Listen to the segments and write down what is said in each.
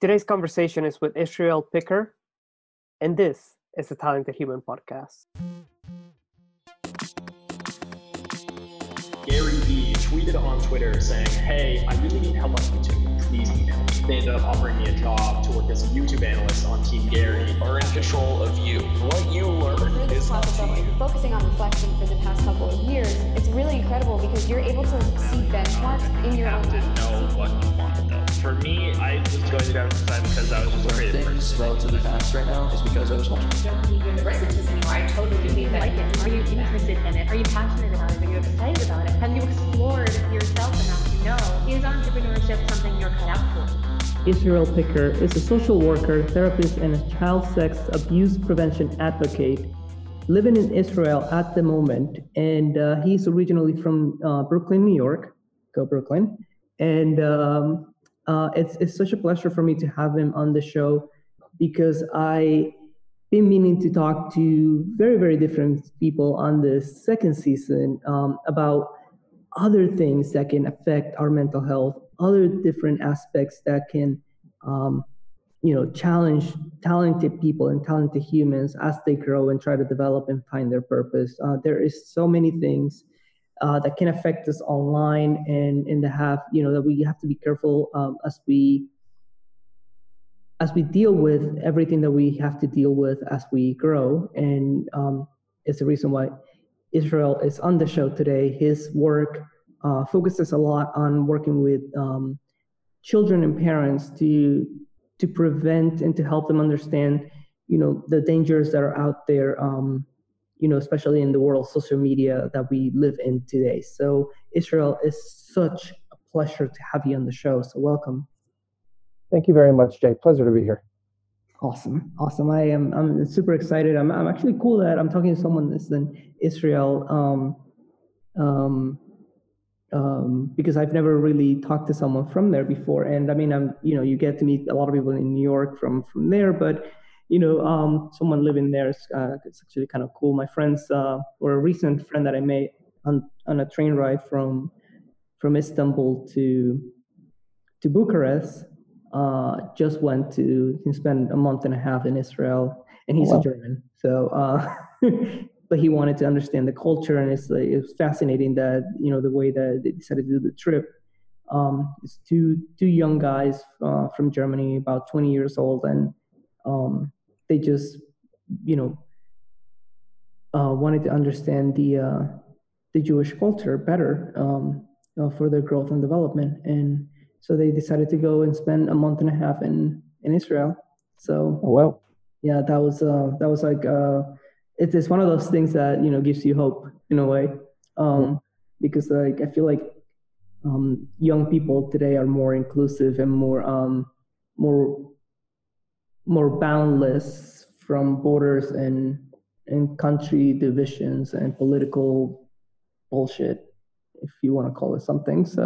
Today's conversation is with Israel Picker, and this is the Talented Human Podcast. Gary Vee tweeted on Twitter saying, Hey, I really need help on YouTube. Please email. They ended up offering me a job to work as a YouTube analyst on Team Gary. Are in control of you. What you learn is up to you. Focusing on reflection for the past couple of years, it's really incredible because you're able to see benchmarks in your own have to know what you want though. For me, I was going to graphic design because I was just afraid of Things relatively fast right now is because I was home. don't need universities anymore. I totally believe that. like it? Are you interested in it? Are you passionate about it? Are you excited about it? Have you explored yourself enough to know is entrepreneurship something you're cut out for? Israel Picker is a social worker, therapist, and a child sex abuse prevention advocate living in Israel at the moment. And uh, he's originally from uh, Brooklyn, New York. Go Brooklyn. And um, uh, it's, it's such a pleasure for me to have him on the show because I've been meaning to talk to very, very different people on the second season um, about other things that can affect our mental health, other different aspects that can, um, you know, challenge talented people and talented humans as they grow and try to develop and find their purpose. Uh, there is so many things uh, that can affect us online and in the have, you know, that we have to be careful um, as we as we deal with everything that we have to deal with as we grow. And um, it's the reason why Israel is on the show today. His work uh, focuses a lot on working with um, children and parents to to prevent and to help them understand, you know, the dangers that are out there. Um, you know, especially in the world of social media that we live in today. So, Israel, is such a pleasure to have you on the show. So, welcome. Thank you very much, Jay. Pleasure to be here. Awesome, awesome. I am I'm super excited. I'm I'm actually cool that I'm talking to someone that's in Israel, um, um, um, because I've never really talked to someone from there before. And I mean, I'm you know you get to meet a lot of people in New York from from there, but you know um, someone living there is uh, it's actually kind of cool. My friends uh, or a recent friend that I made on on a train ride from from Istanbul to to Bucharest uh, just went to he spent a month and a half in Israel, and he's Oh, wow. a German. So, uh, but he wanted to understand the culture, and it's like, it was fascinating that you know the way that they decided to do the trip. Um, it's two two young guys uh, from Germany, about 20 years old, and um, they just you know uh, wanted to understand the uh, the Jewish culture better um, uh, for their growth and development, and so they decided to go and spend a month and a half in in Israel. So Oh, well. yeah, that was uh, that was like uh, it's it's one of those things that you know gives you hope in a way, um, because like I feel like um, young people today are more inclusive and more um, more more boundless from borders and and country divisions and political bullshit, if you want to call it something. So,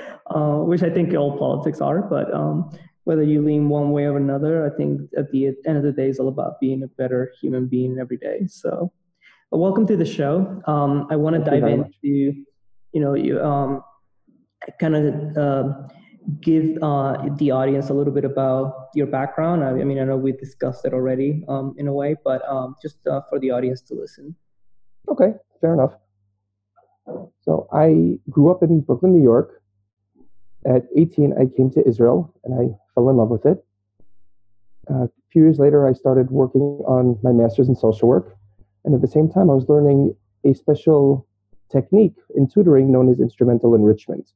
uh, which I think all politics are, but um, whether you lean one way or another, I think at the end of the day, it's all about being a better human being every day. So, welcome to the show. Um, I want to dive into, you know, you um, kind of uh, give uh, the audience a little bit about your background. I, I mean, I know we discussed it already um, in a way, but um, just uh, for the audience to listen. Okay, fair enough. So I grew up in Brooklyn, New York. At 18, I came to Israel and I fell in love with it. Uh, a few years later, I started working on my master's in social work. And at the same time, I was learning a special technique in tutoring known as instrumental enrichment,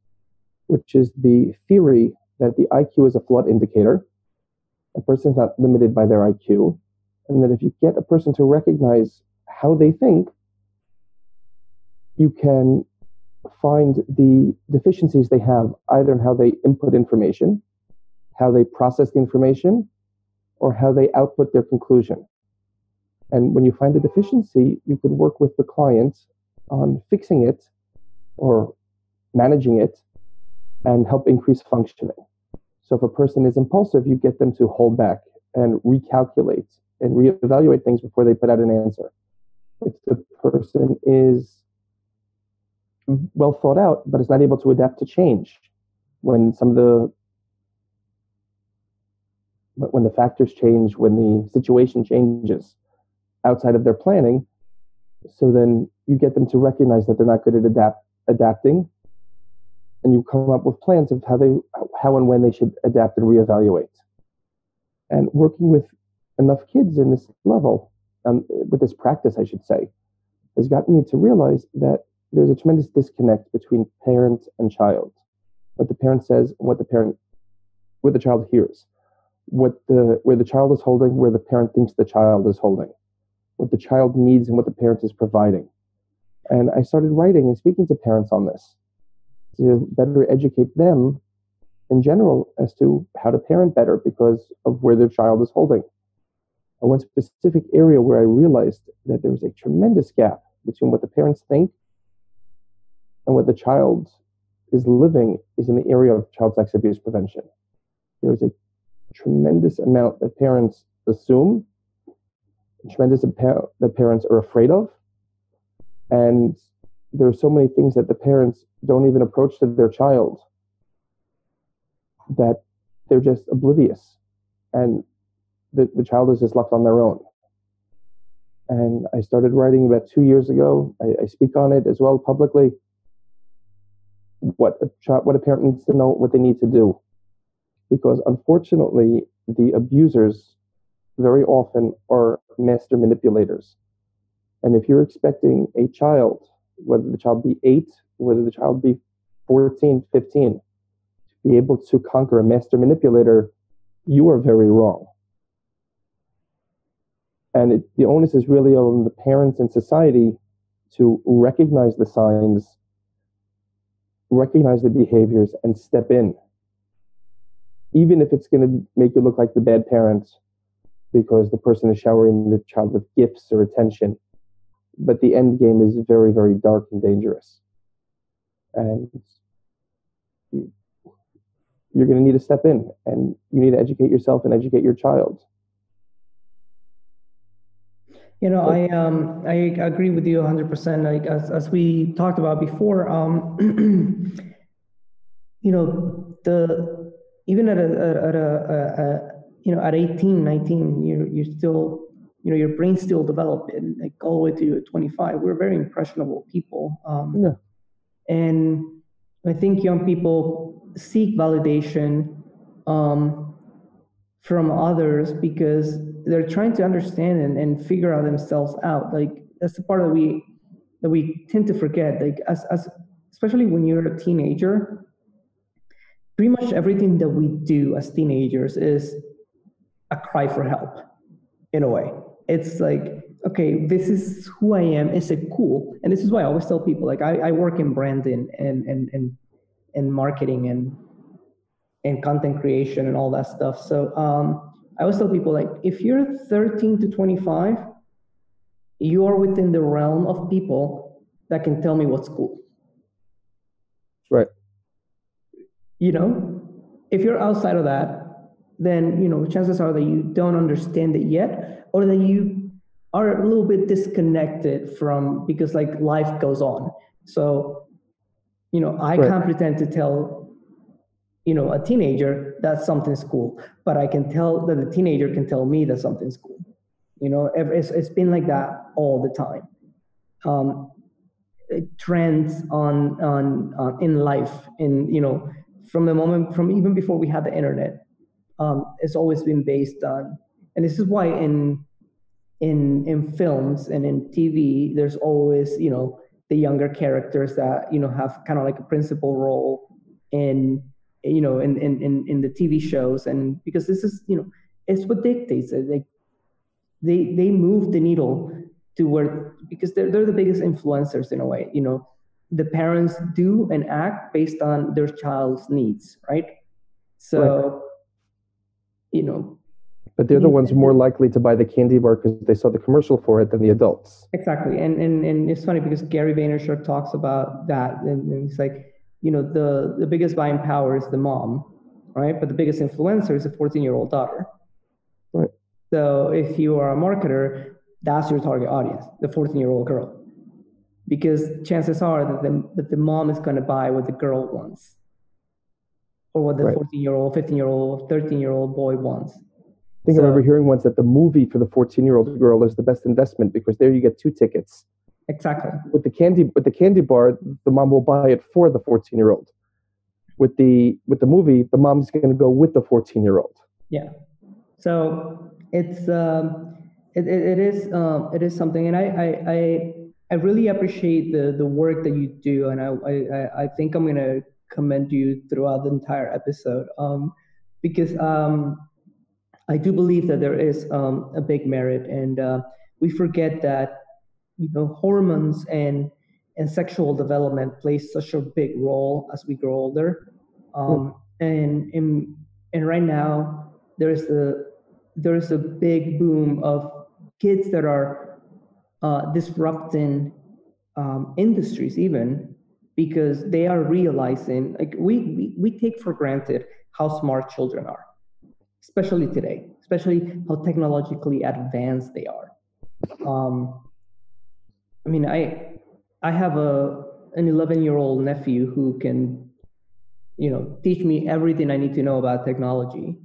which is the theory that the IQ is a flawed indicator. A person is not limited by their IQ. And that if you get a person to recognize how they think, you can find the deficiencies they have either in how they input information, how they process the information, or how they output their conclusion. And when you find a deficiency, you can work with the client on fixing it or managing it and help increase functioning. So if a person is impulsive, you get them to hold back and recalculate and reevaluate things before they put out an answer. If the person is well thought out, but is not able to adapt to change when some of the when the factors change, when the situation changes outside of their planning. So then you get them to recognize that they're not good at adapt adapting, and you come up with plans of how they how and when they should adapt and reevaluate. And working with enough kids in this level, um, with this practice, I should say, has gotten me to realize that there's a tremendous disconnect between parent and child. What the parent says what the parent, what the child hears, what the where the child is holding, where the parent thinks the child is holding, what the child needs and what the parent is providing. And I started writing and speaking to parents on this to better educate them in general as to how to parent better because of where their child is holding. And one specific area where I realized that there was a tremendous gap between what the parents think and what the child is living is in the area of child sex abuse prevention. There is a tremendous amount that parents assume, tremendous amount that parents are afraid of, and there are so many things that the parents don't even approach to their child that they're just oblivious. And the, the child is just left on their own. And i started writing about two years ago. I, I speak on it as well publicly what a child, what a parent needs to know what they need to do. Because unfortunately the abusers very often are master manipulators. And if you're expecting a child whether the child be 8 whether the child be 14 15 to be able to conquer a master manipulator you are very wrong. And it, the onus is really on the parents and society to recognize the signs recognize the behaviors and step in. Even if it's going to make you look like the bad parent because the person is showering the child with gifts or attention but the end game is very very dark and dangerous. And you're going to need to step in and you need to educate yourself and educate your child you know, I um I agree with you 100%. Like as as we talked about before, um, you know, the even at a at a, a, a you know at 18, 19, you you still you know your brain still developing like all the way to 25. We're very impressionable people. Um, yeah. And I think young people seek validation um, from others because they're trying to understand and, and figure out themselves out. Like that's the part that we that we tend to forget. Like as, as especially when you're a teenager pretty much everything that we do as teenagers is a cry for help in a way. It's like okay this is who i am. Is it cool? And this is why i always tell people like i, I work in branding and and and and marketing and and content creation and all that stuff so um I always tell people like if you're 13 to 25, you are within the realm of people that can tell me what's cool. Right. You know, if you're outside of that, then you know chances are that you don't understand it yet, or that you are a little bit disconnected from because like life goes on. So, you know, I right. can't pretend to tell you know, a teenager that something's cool, but I can tell that the teenager can tell me that something's cool. You know, it's, it's been like that all the time. Um, trends on, on, in life, in, you know, from the moment, from even before we had the internet, um, it's always been based on, and this is why in, in, in films and in TV, there's always, you know, the younger characters that, you know, have kind of like a principal role in you know, in, in, in, in the TV shows. And because this is, you know, it's what dictates it. Like they, they move the needle to where, because they're, they're the biggest influencers in a way, you know, the parents do and act based on their child's needs, right? So, right. you know, but they're the ones more likely to buy the candy bar because they saw the commercial for it than the adults. Exactly, and and and it's funny because Gary Vaynerchuk talks about that, and, and he's like, you know, the, the biggest buying power is the mom, right? But the biggest influencer is a 14 year old daughter. Right. So if you are a marketer, that's your target audience, the 14 year old girl. Because chances are that the, that the mom is going to buy what the girl wants or what the 14 year old, 15 year old, 13 year old boy wants. I think I So- remember hearing once that the movie for the 14 year old girl is the best investment because there you get two tickets. Exactly. With the candy with the candy bar, the mom will buy it for the 14 year old. With the with the movie, the mom's going to go with the 14 year old. Yeah. So it's um, it, it, it is um, it is something, and I, I I I really appreciate the the work that you do, and I I I think I'm gonna commend you throughout the entire episode, um, because um, I do believe that there is um, a big merit, and uh, we forget that you know hormones and and sexual development plays such a big role as we grow older, um, and and and right now there's a there's a big boom of kids that are uh, disrupting um, industries even because they are realizing like we, we we take for granted how smart children are especially today especially how technologically advanced they are. Um, i mean i i have a an 11 year old nephew who can you know teach me everything i need to know about technology.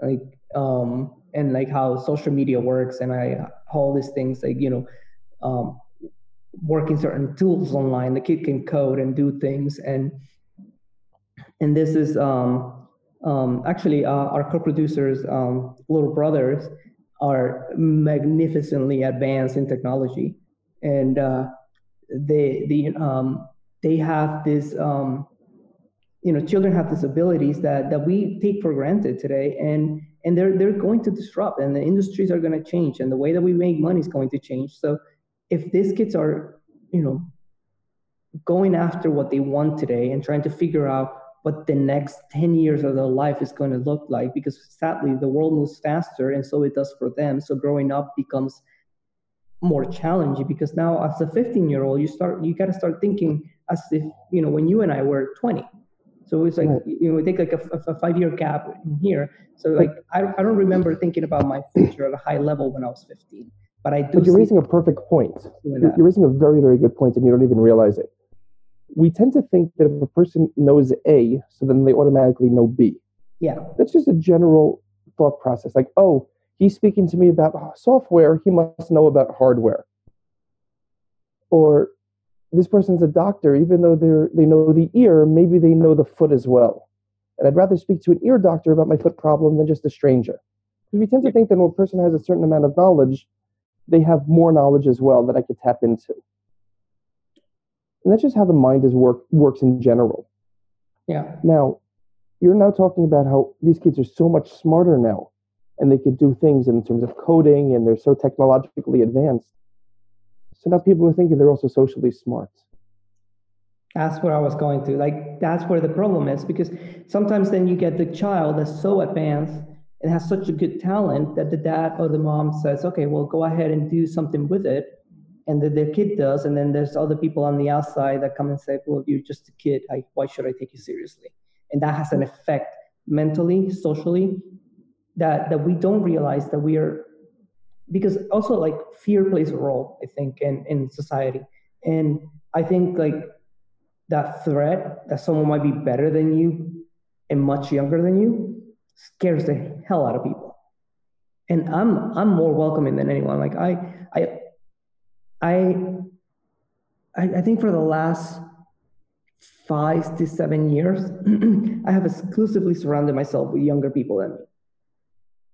Like um and like how social media works and i all these things like you know um working certain tools online the kid can code and do things. And and this is um um actually uh, our co-producers um little brothers are magnificently advanced in technology and uh they the um they have this um you know children have disabilities that that we take for granted today. And and they're they're going to disrupt and the industries are going to change and the way that we make money is going to change. So if these kids are you know going after what they want today and trying to figure out what the next 10 years of their life is going to look like because sadly the world moves faster and so it does for them. So growing up becomes more challenging because now as a 15 year old you start you got to start thinking as if you know when you and i were 20 so it's like Right. you know, we take like a, a five year gap in here. So like I, I don't remember thinking about my future at a high level when I was 15, but I do. But you're raising a perfect point. You're, you're raising a very, very good point, and you don't even realize it. We tend to think that if a person knows A, so then they automatically know B. Yeah, That's just a general thought process. Like, oh, he's speaking to me about software, he must know about hardware. Or this person's a doctor, even though they're they know the ear, maybe they know the foot as well. And I'd rather speak to an ear doctor about my foot problem than just a stranger. Because we tend to think that when a person has a certain amount of knowledge, they have more knowledge as well that I could tap into. And that's just how the mind is work works in general. yeah, Now, you're now talking about how these kids are so much smarter now and they could do things in terms of coding and they're so technologically advanced. So now people are thinking they're also socially smart. that's where I was going to. Like that's where the problem is because sometimes then you get the child that's so advanced and has such a good talent that the dad or the mom says, okay, well go ahead and do something with it. And then the kid does, and then there's other people on the outside that come and say, "Well, you're just a kid. I, why should I take you seriously?" And that has an effect mentally, socially, that that we don't realize that we are, because also like fear plays a role, I think, in in society, and I think like that threat that someone might be better than you and much younger than you scares the hell out of people. And I'm I'm more welcoming than anyone. Like I I I I, think for the last five to seven years, I have exclusively surrounded myself with younger people than me.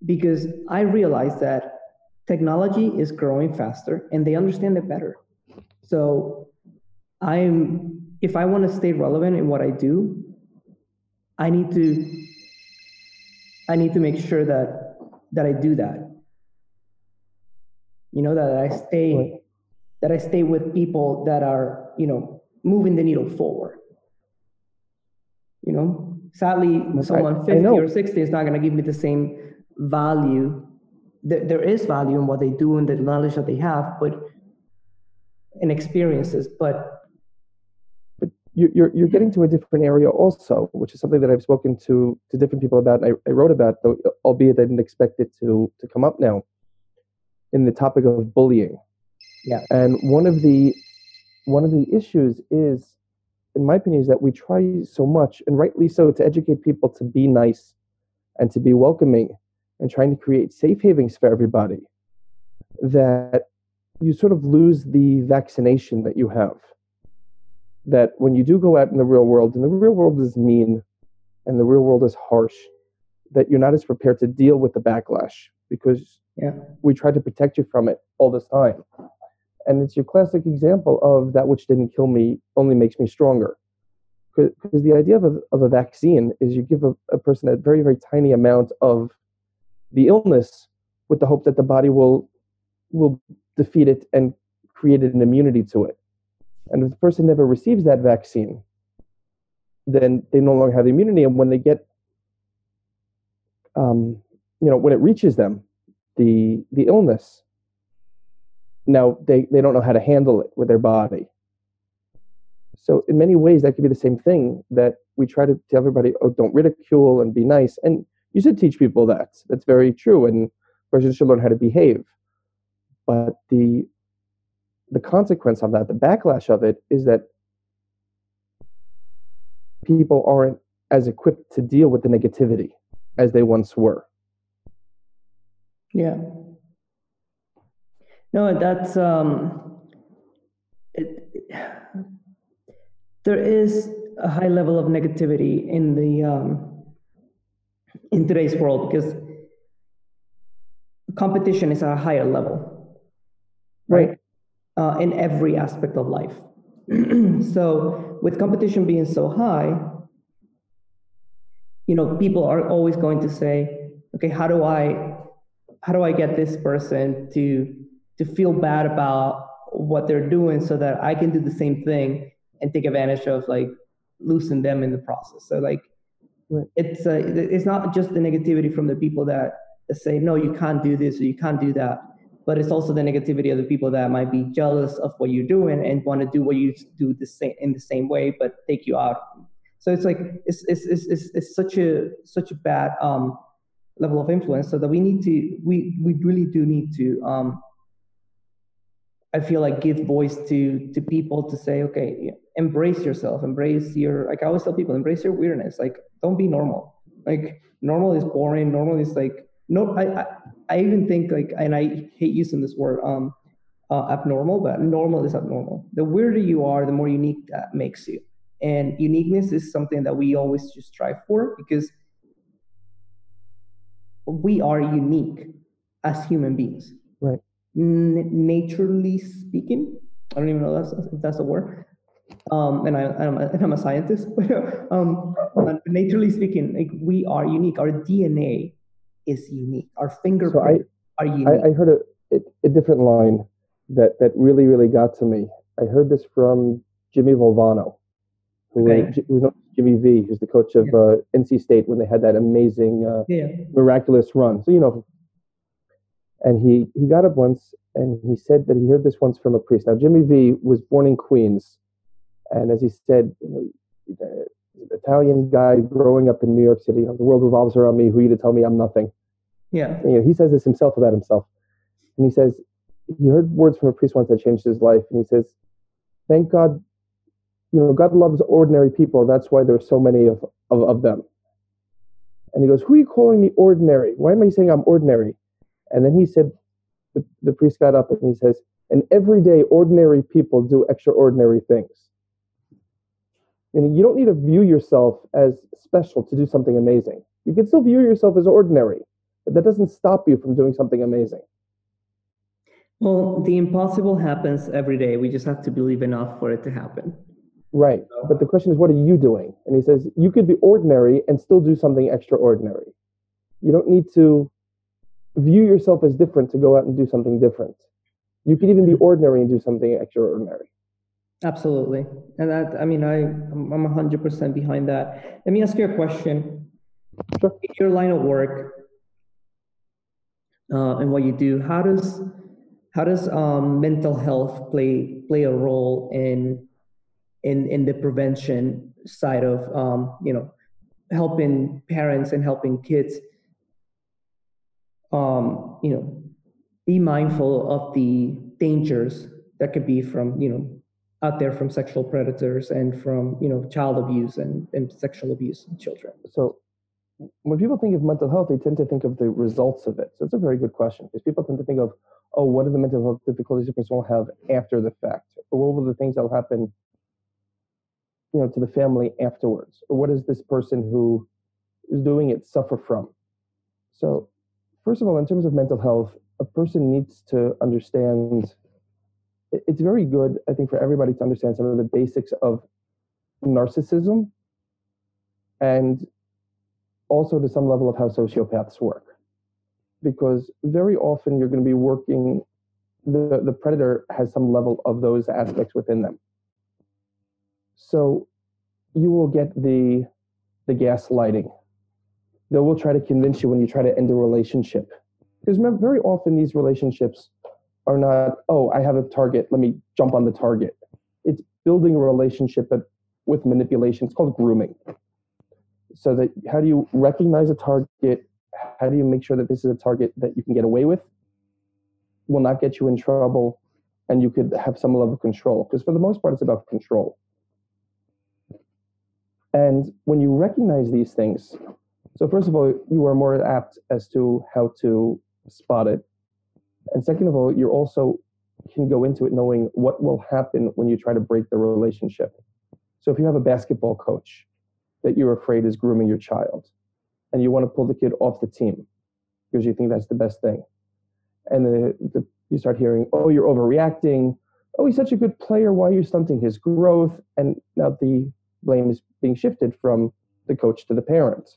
Because I realize that technology is growing faster and they understand it better. So I'm if I want to stay relevant in what I do, I need to I need to make sure that that I do that. You know, that I stay that I stay with people that are, you know, moving the needle forward. You know, sadly, someone I 50 know. or 60 is not going to give me the same value. There, there is value in what they do and the knowledge that they have, but and experiences, but But you- you're, you're getting to a different area also, which is something that I've spoken to, to different people about. And I, I wrote about, though, albeit I didn't expect it to, to come up now, in the topic of bullying. Yeah. And one of the one of the issues is, in my opinion, is that we try so much, and rightly so, to educate people to be nice and to be welcoming and trying to create safe havens for everybody that you sort of lose the vaccination that you have. That when you do go out in the real world, and the real world is mean and the real world is harsh, that you're not as prepared to deal with the backlash because Yeah. we try to protect you from it all this time. And it's your classic example of that which didn't kill me only makes me stronger. Because the idea of a, of a vaccine is you give a, a person a very, very tiny amount of the illness with the hope that the body will will defeat it and create an immunity to it. And if the person never receives that vaccine, then they no longer have the immunity. And when they get, um, you know, when it reaches them, the the illness, now they, they don't know how to handle it with their body. So in many ways, that could be the same thing that we try to tell everybody, oh, don't ridicule and be nice. And you should teach people that. That's very true. And persons should learn how to behave. But the the consequence of that, the backlash of it, is that people aren't as equipped to deal with the negativity as they once were. Yeah. No, that's um, it, there is a high level of negativity in the um, in today's world because competition is at a higher level, right? Uh, in every aspect of life. so with competition being so high, you know, people are always going to say, okay, how do I how do I get this person to to feel bad about what they're doing so that I can do the same thing and take advantage of like losing them in the process. So like Right. It's uh, it's not just the negativity from the people that, say no you can't do this or you can't do that, but it's also the negativity of the people that might be jealous of what you're doing and want to do what you do the same in the same way but take you out. So it's like it's it's it's it's, it's such a such a bad um level of influence so that we need to we we really do need to um I feel like give voice to to people to say, okay, embrace yourself, embrace your like I always tell people, embrace your weirdness. Like, don't be normal. Like, normal is boring. Normal is like no. I I, I even think like, and I hate using this word, um, uh, abnormal, but normal is abnormal. The weirder you are, the more unique that makes you. And uniqueness is something that we always just strive for because we are unique as human beings Right. n- naturally speaking, I don't even know that's, if that's a word. Um, and I, I'm, a, and I'm a scientist, but um, naturally speaking, like we are unique. Our DNA is unique. Our fingerprints are unique. I, I heard a, a, a different line that, that really, really got to me. I heard this from Jimmy Valvano, who Okay. was, known Jimmy V, who's the coach of uh, NC State when they had that amazing, uh, yeah, miraculous run. So, you know, and he, he got up once and he said that he heard this once from a priest. Now, Jimmy V was born in Queens. And as he said, you know, Italian guy growing up in New York City, you know, the world revolves around me. Who are you to tell me I'm nothing? yeah, you know, he says this himself about himself. And he says he heard words from a priest once that changed his life. And he says, Thank God, you know, God loves ordinary people. That's why there's so many of, of, of them. And he goes, Who are you calling me ordinary? Why am I saying I'm ordinary? And then he said, the, the priest got up and he says, And every day, ordinary people do extraordinary things. And you don't need to view yourself as special to do something amazing. You can still view yourself as ordinary, but that doesn't stop you from doing something amazing. Well, the impossible happens every day. We just have to believe enough for it to happen. Right. But the question is, what are you doing? And he says, you could be ordinary and still do something extraordinary. You don't need to view yourself as different to go out and do something different. You could even be hmm. ordinary and do something extraordinary. Absolutely, and that I mean I I'm I'm hundred percent behind that. Let me ask you a question. Sure. In your line of work uh, and what you do, how does how does um, mental health play play a role in in in the prevention side of um, you know helping parents and helping kids um, you know be mindful of the dangers that could be from you know out there from sexual predators and from you know child abuse and, and sexual abuse in children So when people think of mental health, they tend to think of the results of it. So it's a very good question because people tend to think of, oh, what are the mental health difficulties a person will have after the fact, or what will the things that will happen, you know, to the family afterwards, or what does this person who is doing it suffer from? So, first of all, in terms of mental health, a person needs to understand. It's very good, I think, for everybody to understand some of the basics of narcissism and also to some level of how sociopaths work. Because very often you're going to be working, the, the predator has some level of those aspects within them. So you will get the, the gaslighting. They will try to convince you when you try to end a relationship. Because very often these relationships are not, oh, I have a target, let me jump on the target. It's building a relationship with manipulation. It's called grooming. So that how do you recognize a target? How do you make sure that this is a target that you can get away with? Will not get you in trouble and you could have some level of control because for the most part it's about control. And when you recognize these things so first of all you are more apt as to how to spot it and second of all you also can go into it knowing what will happen when you try to break the relationship. So if you have a basketball coach that you're afraid is grooming your child and you want to pull the kid off the team because you think that's the best thing and the, the, you start hearing oh you're overreacting. Oh he's such a good player. Why are you stunting his growth? And now the blame is being shifted from the coach to the parent.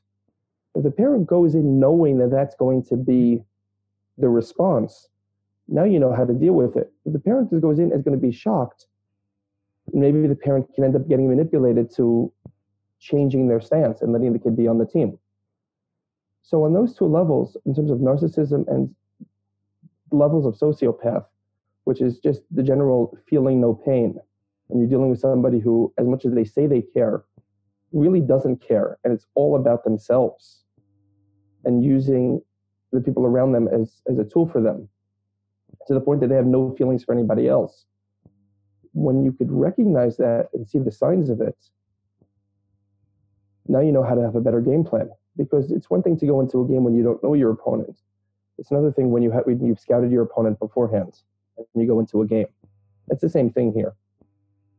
If the parent goes in knowing that that's going to be the response now you know how to deal with it if the parent goes in is going to be shocked maybe the parent can end up getting manipulated to changing their stance and letting the kid be on the team. So on those two levels, in terms of narcissism and levels of sociopath, which is just the general feeling no pain, and you're dealing with somebody who, as much as they say they care, really doesn't care, and it's all about themselves, and using the people around them as, as a tool for them, to the point that they have no feelings for anybody else. When you could recognize that and see the signs of it, now you know how to have a better game plan because it's one thing to go into a game when you don't know your opponent. It's another thing when you have when you've scouted your opponent beforehand and you go into a game. It's the same thing here.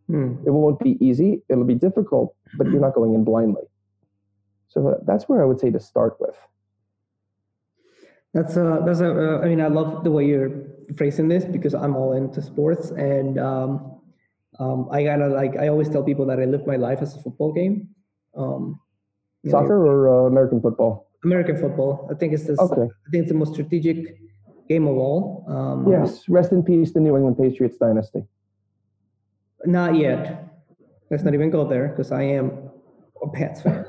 Hmm. It won't be easy. It'll be difficult, but you're not going in blindly. So that's where I would say to start with. That's a that's a. Uh, I mean, I love the way you're phrasing this because I'm all into sports, and um, um, I gotta like. I always tell people that I live my life as a football game. Um, Soccer know, or uh, American football? American football. I think it's the okay. I think it's the most strategic game of all. Um, yes. Rest in peace, the New England Patriots dynasty. Not yet. Let's not even go there because I am a Pats fan.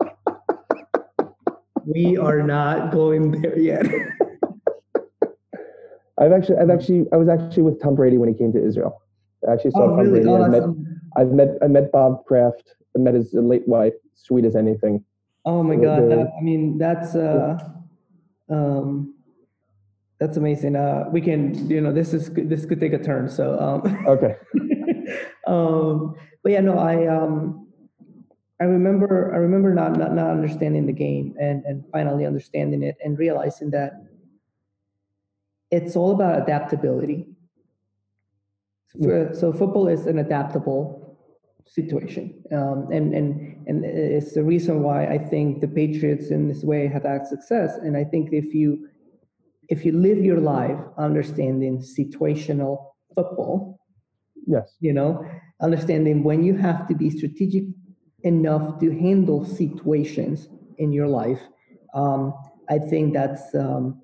we are not going there yet. I've actually, I've actually, I was actually with Tom Brady when he came to Israel. I actually saw oh, Tom really? Brady. Oh, I've, met, I've met, I met Bob Kraft I met his late wife, sweet as anything. Oh my God! That, I mean, that's uh, um, that's amazing. Uh, we can, you know, this is this could take a turn. So um, okay. um, but yeah, no, I um, I remember I remember not, not not understanding the game and and finally understanding it and realizing that it's all about adaptability. So, so football is an adaptable situation. Um, and, and, and it's the reason why I think the Patriots in this way have had success. And I think if you, if you live your life understanding situational football, yes, you know, understanding when you have to be strategic enough to handle situations in your life, um, I think that's, um,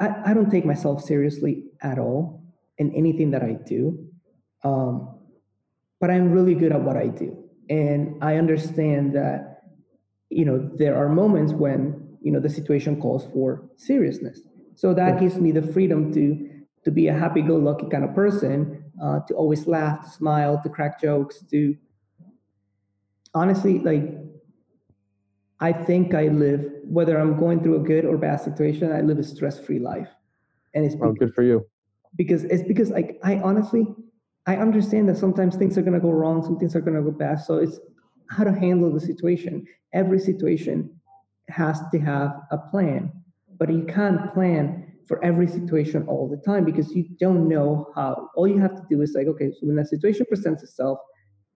I, I don't take myself seriously at all in anything that I do. Um, but I'm really good at what I do. And I understand that, you know, there are moments when, you know, the situation calls for seriousness. So that gives me the freedom to to be a happy-go-lucky kind of person, uh, to always laugh, to smile, to crack jokes, to honestly, like, I think I live, whether I'm going through a good or bad situation, I live a stress-free life. And it's because, oh, good for you. Because it's because like I honestly I understand that sometimes things are going to go wrong, some things are going to go bad. So it's how to handle the situation. Every situation has to have a plan, but you can't plan for every situation all the time because you don't know how. All you have to do is like, okay, so when that situation presents itself,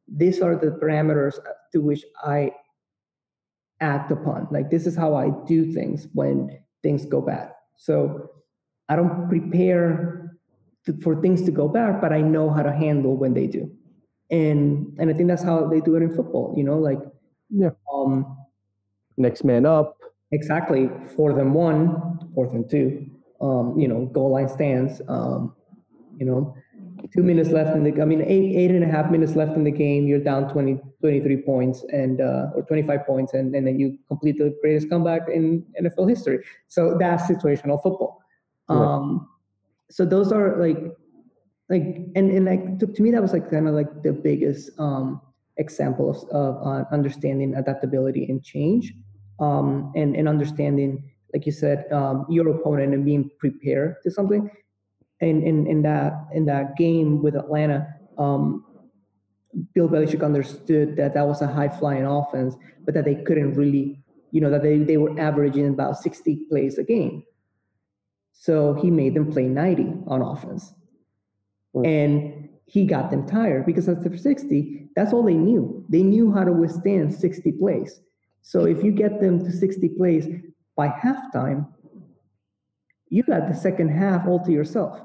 these are the parameters uh, to which I act upon. Like this is how I do things when things go bad. So I don't prepare to, for things to go bad, but I know how to handle when they do. And and I think that's how they do it in football. You know, like Yeah. um, Next man up. exactly fourth and one, fourth and two. Um, you know, goal line stands. Um, you know, two minutes left in the. I mean, eight eight and a half minutes left in the game. You're down 20, 23 points and uh, or twenty five points, and, and then you complete the greatest comeback in NFL history. So that's situational football. Right. Um, so those are like, like, and and like to, to me that was like kind of like the biggest um, example of, of uh, understanding adaptability and change, um, and and understanding, like you said, um, your opponent and being prepared to something. And in in that in that game with Atlanta, um, Bill Belichick understood that that was a high flying offense, but that they couldn't really, you know, that they, they were averaging about 60 plays a game. So he made them play 90 on offense. And he got them tired because after 60, that's all they knew. They knew how to withstand 60 plays. So if you get them to 60 plays by halftime, you got the second half all to yourself.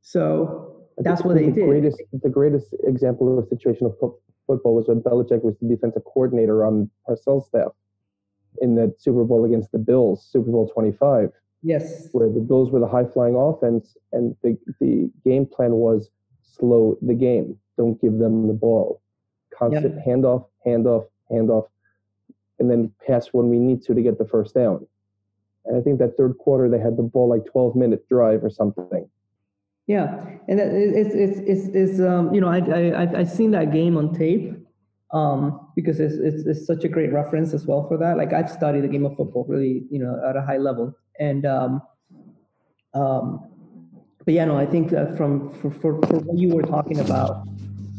So that's what they the did. Greatest, the greatest example of situational fo- football was when Belichick was the defensive coordinator on Parcells' staff in that Super Bowl against the Bills, Super Bowl 25, Yes. where the Bills were the high flying offense, and the, the game plan was slow the game, don't give them the ball. Constant handoff, handoff, handoff, and then pass when we need to to get the first down. And I think that third quarter they had the ball like 12 minute drive or something. Yeah, and it's it's it's, it's um you know I I I've, seen that game on tape, um because it's, it's it's such a great reference as well for that. Like I've studied the game of football really you know at a high level, and um um but yeah no I think that from for for, for what you were talking about,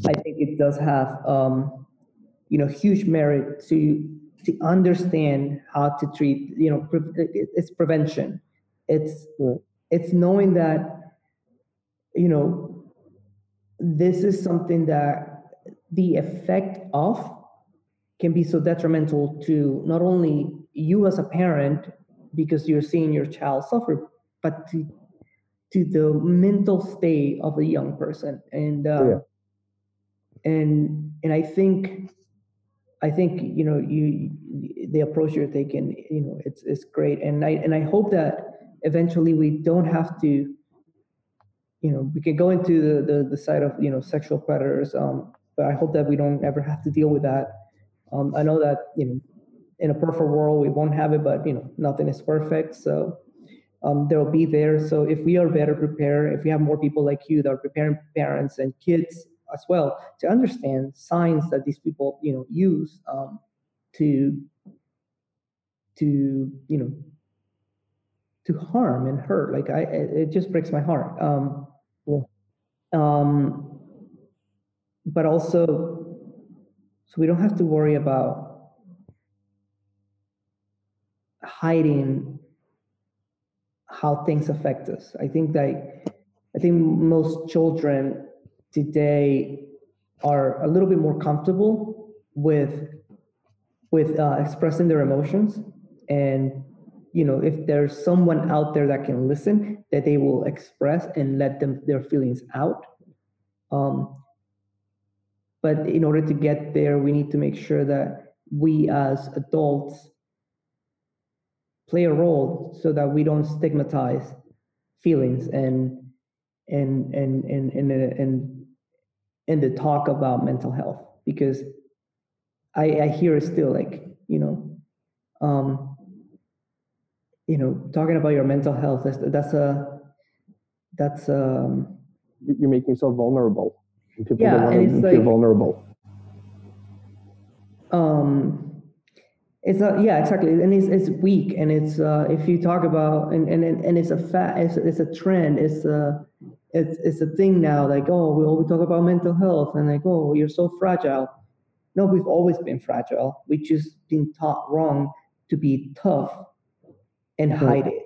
I think it does have um you know huge merit to to understand how to treat you know pre- it's prevention, it's it's knowing that you know, this is something that the effect of can be so detrimental to not only you as a parent because you're seeing your child suffer, but to to the mental state of a young person. And uh, Yeah. and and I think I think you know you the approach you're taking, you know, it's it's great. And I and I hope that eventually we don't have to you know, we can go into the, the, the side of, you know, sexual predators, um, but I hope that we don't ever have to deal with that. Um, I know that, you know, in a perfect world, we won't have it, but, you know, nothing is perfect. So um, they'll be there. So if we are better prepared, if we have more people like you that are preparing parents and kids as well to understand signs that these people, you know, use um, to, to, you know, to harm and hurt. Like I, it just breaks my heart. Um, Yeah. um, but also, so we don't have to worry about hiding how things affect us. I think that I think most children today are a little bit more comfortable with with uh, expressing their emotions. And you know if there's someone out there that can listen that they will express and let them their feelings out. Um, but in order to get there we need to make sure that we as adults play a role so that we don't stigmatize feelings and and and and and and, and the talk about mental health because I, I hear it still like you know um, you know talking about your mental health that's, that's a that's um You- You're making yourself vulnerable. And People Yeah, don't want and to feel like- vulnerable. um it's not yeah exactly and it's, it's weak and it's uh if you talk about and and and and it's a fat it's, it's a trend it's a it's it's a thing now like oh we we talk about mental health and like oh you're so fragile No, we've always been fragile. We've just been taught wrong to be tough and hide it.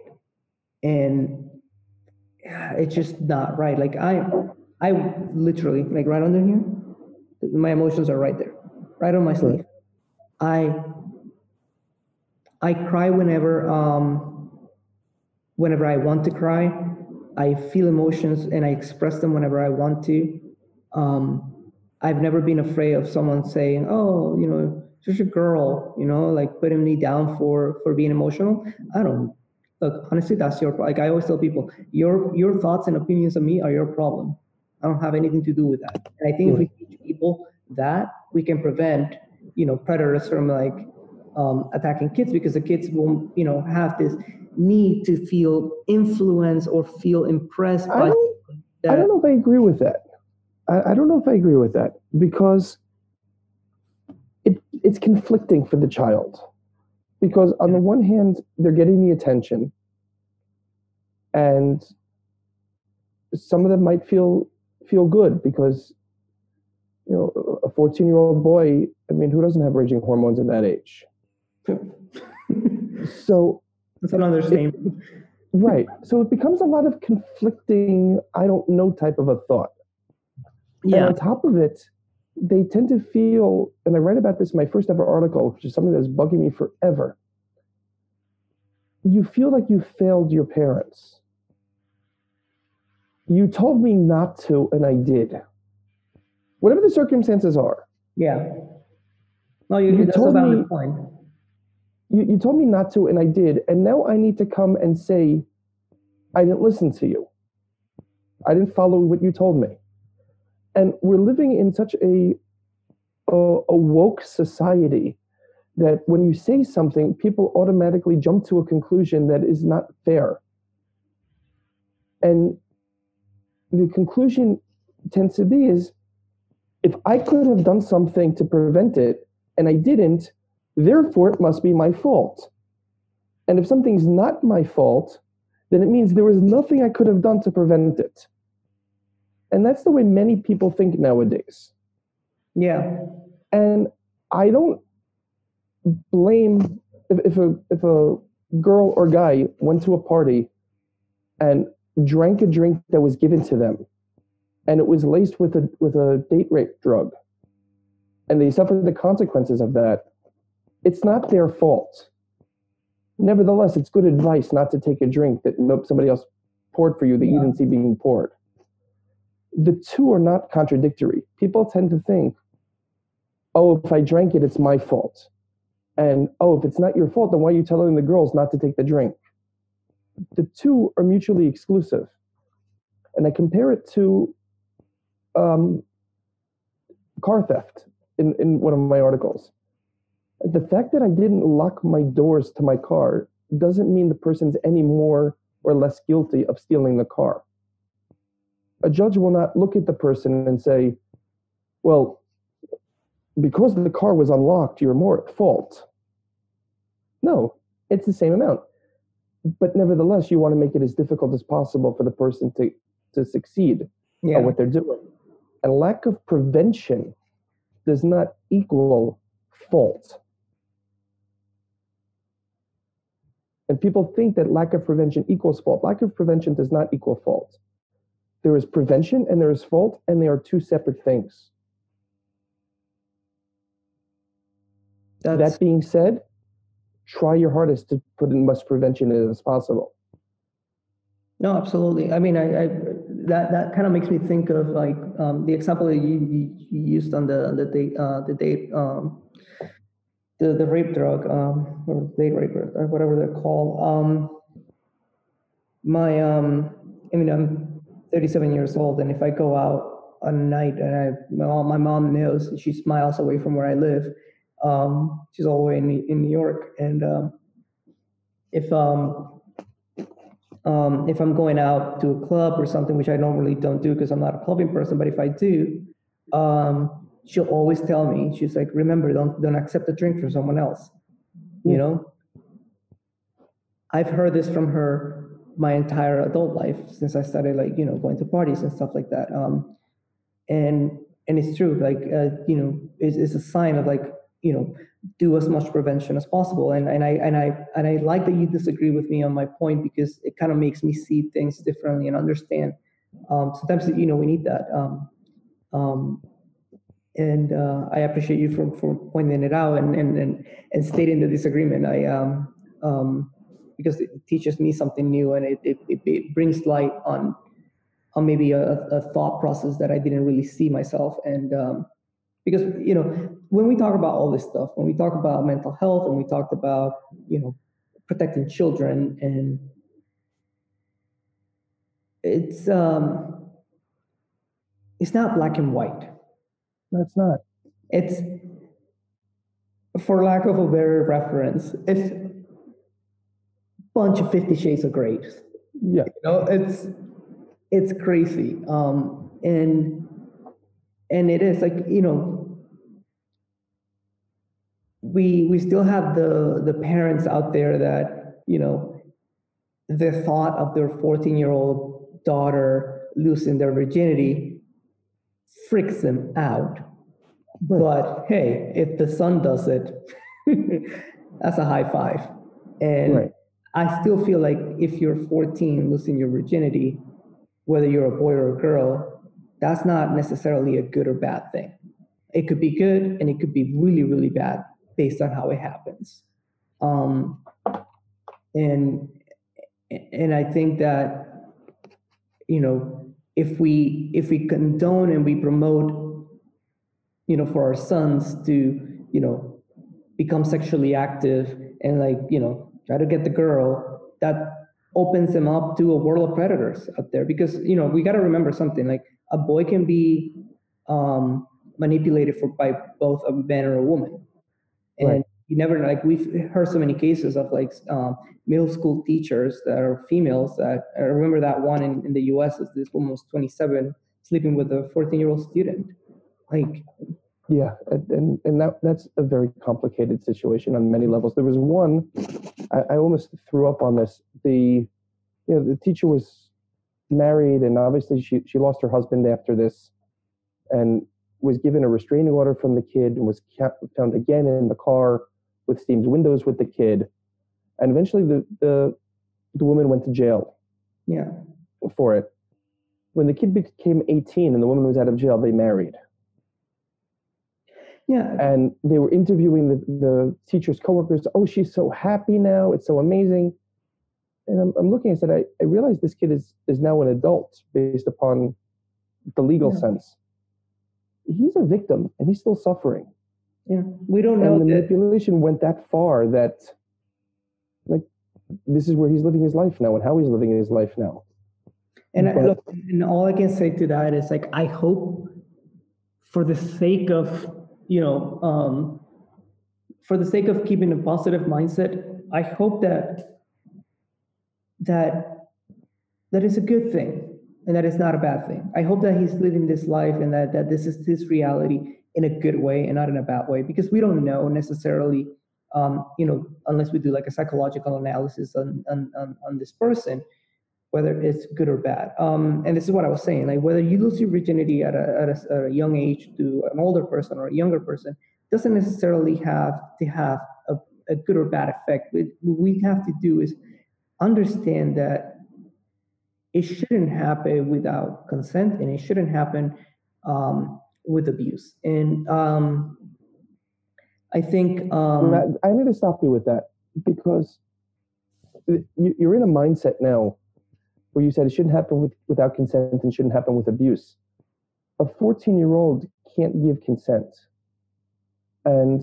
And it's just not right. Like I, I literally like right under here, my emotions are right there, right on my sleeve. I, I cry whenever, um, whenever I want to cry. I feel emotions and I express them whenever I want to. Um, I've never been afraid of someone saying, "Oh, you know, just a girl," you know, like putting me down for for being emotional. I don't look honestly. That's your like. I always tell people, your your thoughts and opinions of me are your problem. I don't have anything to do with that. And I think if we teach people that, we can prevent, you know, predators from like um, attacking kids because the kids won't, you know, have this need to feel influenced or feel impressed I by. don't, I don't know if I agree with that. I, I don't know if I agree with that because it it's conflicting for the child. Because on the one hand, they're getting the attention, and some of them might feel feel good because you know a 14 year old boy i mean who doesn't have raging hormones at that age so That's an understatement. right so it becomes a lot of conflicting i don't know type of a thought and Yeah. on top of it they tend to feel and i write about this in my first ever article which is something that's bugging me forever you feel like you failed your parents you told me not to and i did whatever the circumstances are Yeah. No, you, You that's a told valid me- point. You, you told me not to and i did. And now i need to come and say i didn't listen to you. I didn't follow what you told me. And we're living in such a a, a woke society that when you say something people automatically jump to a conclusion that is not fair. And the conclusion tends to be is if i could have done something to prevent it and i didn't therefore it must be my fault. And if something's not my fault, then it means there was nothing I could have done to prevent it. And that's the way many people think nowadays. Yeah. And I don't blame if, if a if a girl or guy went to a party and drank a drink that was given to them and it was laced with a with a date rape drug and they suffered the consequences of that it's not their fault. Nevertheless, it's good advice not to take a drink that nope, somebody else poured for you that you didn't see being poured. The two are not contradictory. People tend to think, oh, if I drank it, it's my fault. And oh, if it's not your fault, then why are you telling the girls not to take the drink? The two are mutually exclusive. And I compare it to um, car theft in, in one of my articles the fact that I didn't lock my doors to my car doesn't mean the person's any more or less guilty of stealing the car. A judge will not look at the person and say, well, because the car was unlocked, you're more at fault. No, it's the same amount. But nevertheless, you want to make it as difficult as possible for the person to, to succeed Yeah. at what they're doing. And lack of prevention does not equal fault. And people think that lack of prevention equals fault. Lack of prevention does not equal fault. There is prevention and there is fault, and they are two separate things. That's, That being said, try your hardest to put in much prevention as possible. no, absolutely. I mean, I, I that that kind of makes me think of like um, the example that you, you, you used on the on the date uh, the date um, the the rape drug um, or date rape or whatever they're called. Um, my um, I mean, I'm 37 years old, and if I go out a night and I my mom, my mom knows she's miles away from where I live. Um, she's all the way in in New York, and um, if um um, if I'm going out to a club or something, which I normally don't do because I'm not a clubbing person, but if I do, um, she'll always tell me, she's like, remember, don't don't accept a drink from someone else. You know? I've heard this from her my entire adult life since I started like, you know, going to parties and stuff like that. Um, and and it's true. Like uh, you know, it's, it's a sign of like you know, do as much prevention as possible. And and I and I and I like that you disagree with me on my point because it kind of makes me see things differently and understand. Um, sometimes you know we need that. Um, um, and uh, I appreciate you for, for pointing it out and, and, and, and stating the disagreement. I um, um, because it teaches me something new and it, it, it brings light on on maybe a, a, thought process that I didn't really see myself. And um, because you know when we talk about all this stuff, when we talk about mental health and we talked about you know protecting children and it's um, it's not black and white. No, it's not. It's for lack of a better reference, it's a bunch of Fifty Shades of Grey. Yeah, you know, it's it's crazy, um, and and it is like you know, we we still have the the parents out there that you know, the thought of their fourteen year old daughter losing their virginity freaks them out. But hey, if the son does it, that's a high five. And right. I still feel like if you're 14 losing your virginity, whether you're a boy or a girl, that's not necessarily a good or bad thing. It could be good and it could be really, really bad based on how it happens. Um, and and I think that you know if we if we condone and we promote you know for our sons to you know become sexually active and like you know try to get the girl that opens them up to a world of predators out there because you know we got to remember something like a boy can be um, manipulated for by both a man or a woman and right. You never like we've heard so many cases of like um, middle school teachers that are females that I remember that one in, in the US is this woman was 27 sleeping with a 14 year old student. Like yeah, and and that that's a very complicated situation on many levels. There was one, I, I almost threw up on this. The you know the teacher was married, and obviously she she lost her husband after this, and was given a restraining order from the kid, and was kept, found again in the car with steamed windows with the kid, and eventually the the, the woman went to jail. Yeah. For it. When the kid became 18 and the woman was out of jail, they married. Yeah. And they were interviewing the, the teacher's coworkers. Oh, she's so happy now. It's so amazing. And I'm, I'm looking, I said, I, I realize this kid is, is now an adult based upon the legal yeah. sense. He's a victim and he's still suffering. Yeah. We don't know. And the manipulation went that far that like this is where he's living his life now and how he's living his life now. And, but, I, look, and all I can say to that is like I hope for the sake of you know um, for the sake of keeping a positive mindset, I hope that that that is a good thing and that is not a bad thing. I hope that he's living this life and that that this is his reality in a good way and not in a bad way because we don't know necessarily um, you know, unless we do like a psychological analysis on, on, on, on this person, whether it's good or bad. Um, and this is what I was saying, like whether you lose your virginity at a, at a, at a young age to an older person or a younger person doesn't necessarily have to have a, a good or bad effect. What we have to do is understand that it shouldn't happen without consent and it shouldn't happen um, with abuse. And um, I think um, I need to stop you with that because you're in a mindset now where you said it shouldn't happen with, without consent and shouldn't happen with abuse. A 14 year old can't give consent. And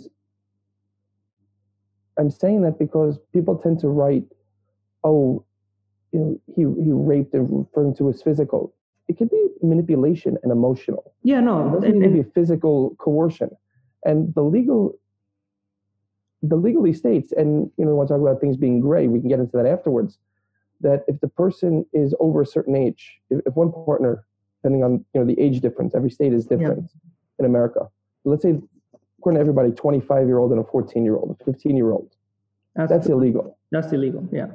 I'm saying that because people tend to write, oh, you know, he, he raped and referring to his physical. It can be manipulation and emotional. Yeah, no. It doesn't need to be physical coercion. And the legal the legally states, and you know, we want to talk about things being gray. We can get into that afterwards. That if the person is over a certain age, if, if one partner, depending on you know the age difference, every state is different yeah. in America. Let's say, according to everybody, 25 year old and a 14 year old, a 15 year old. That's, that's illegal. That's illegal. Yeah.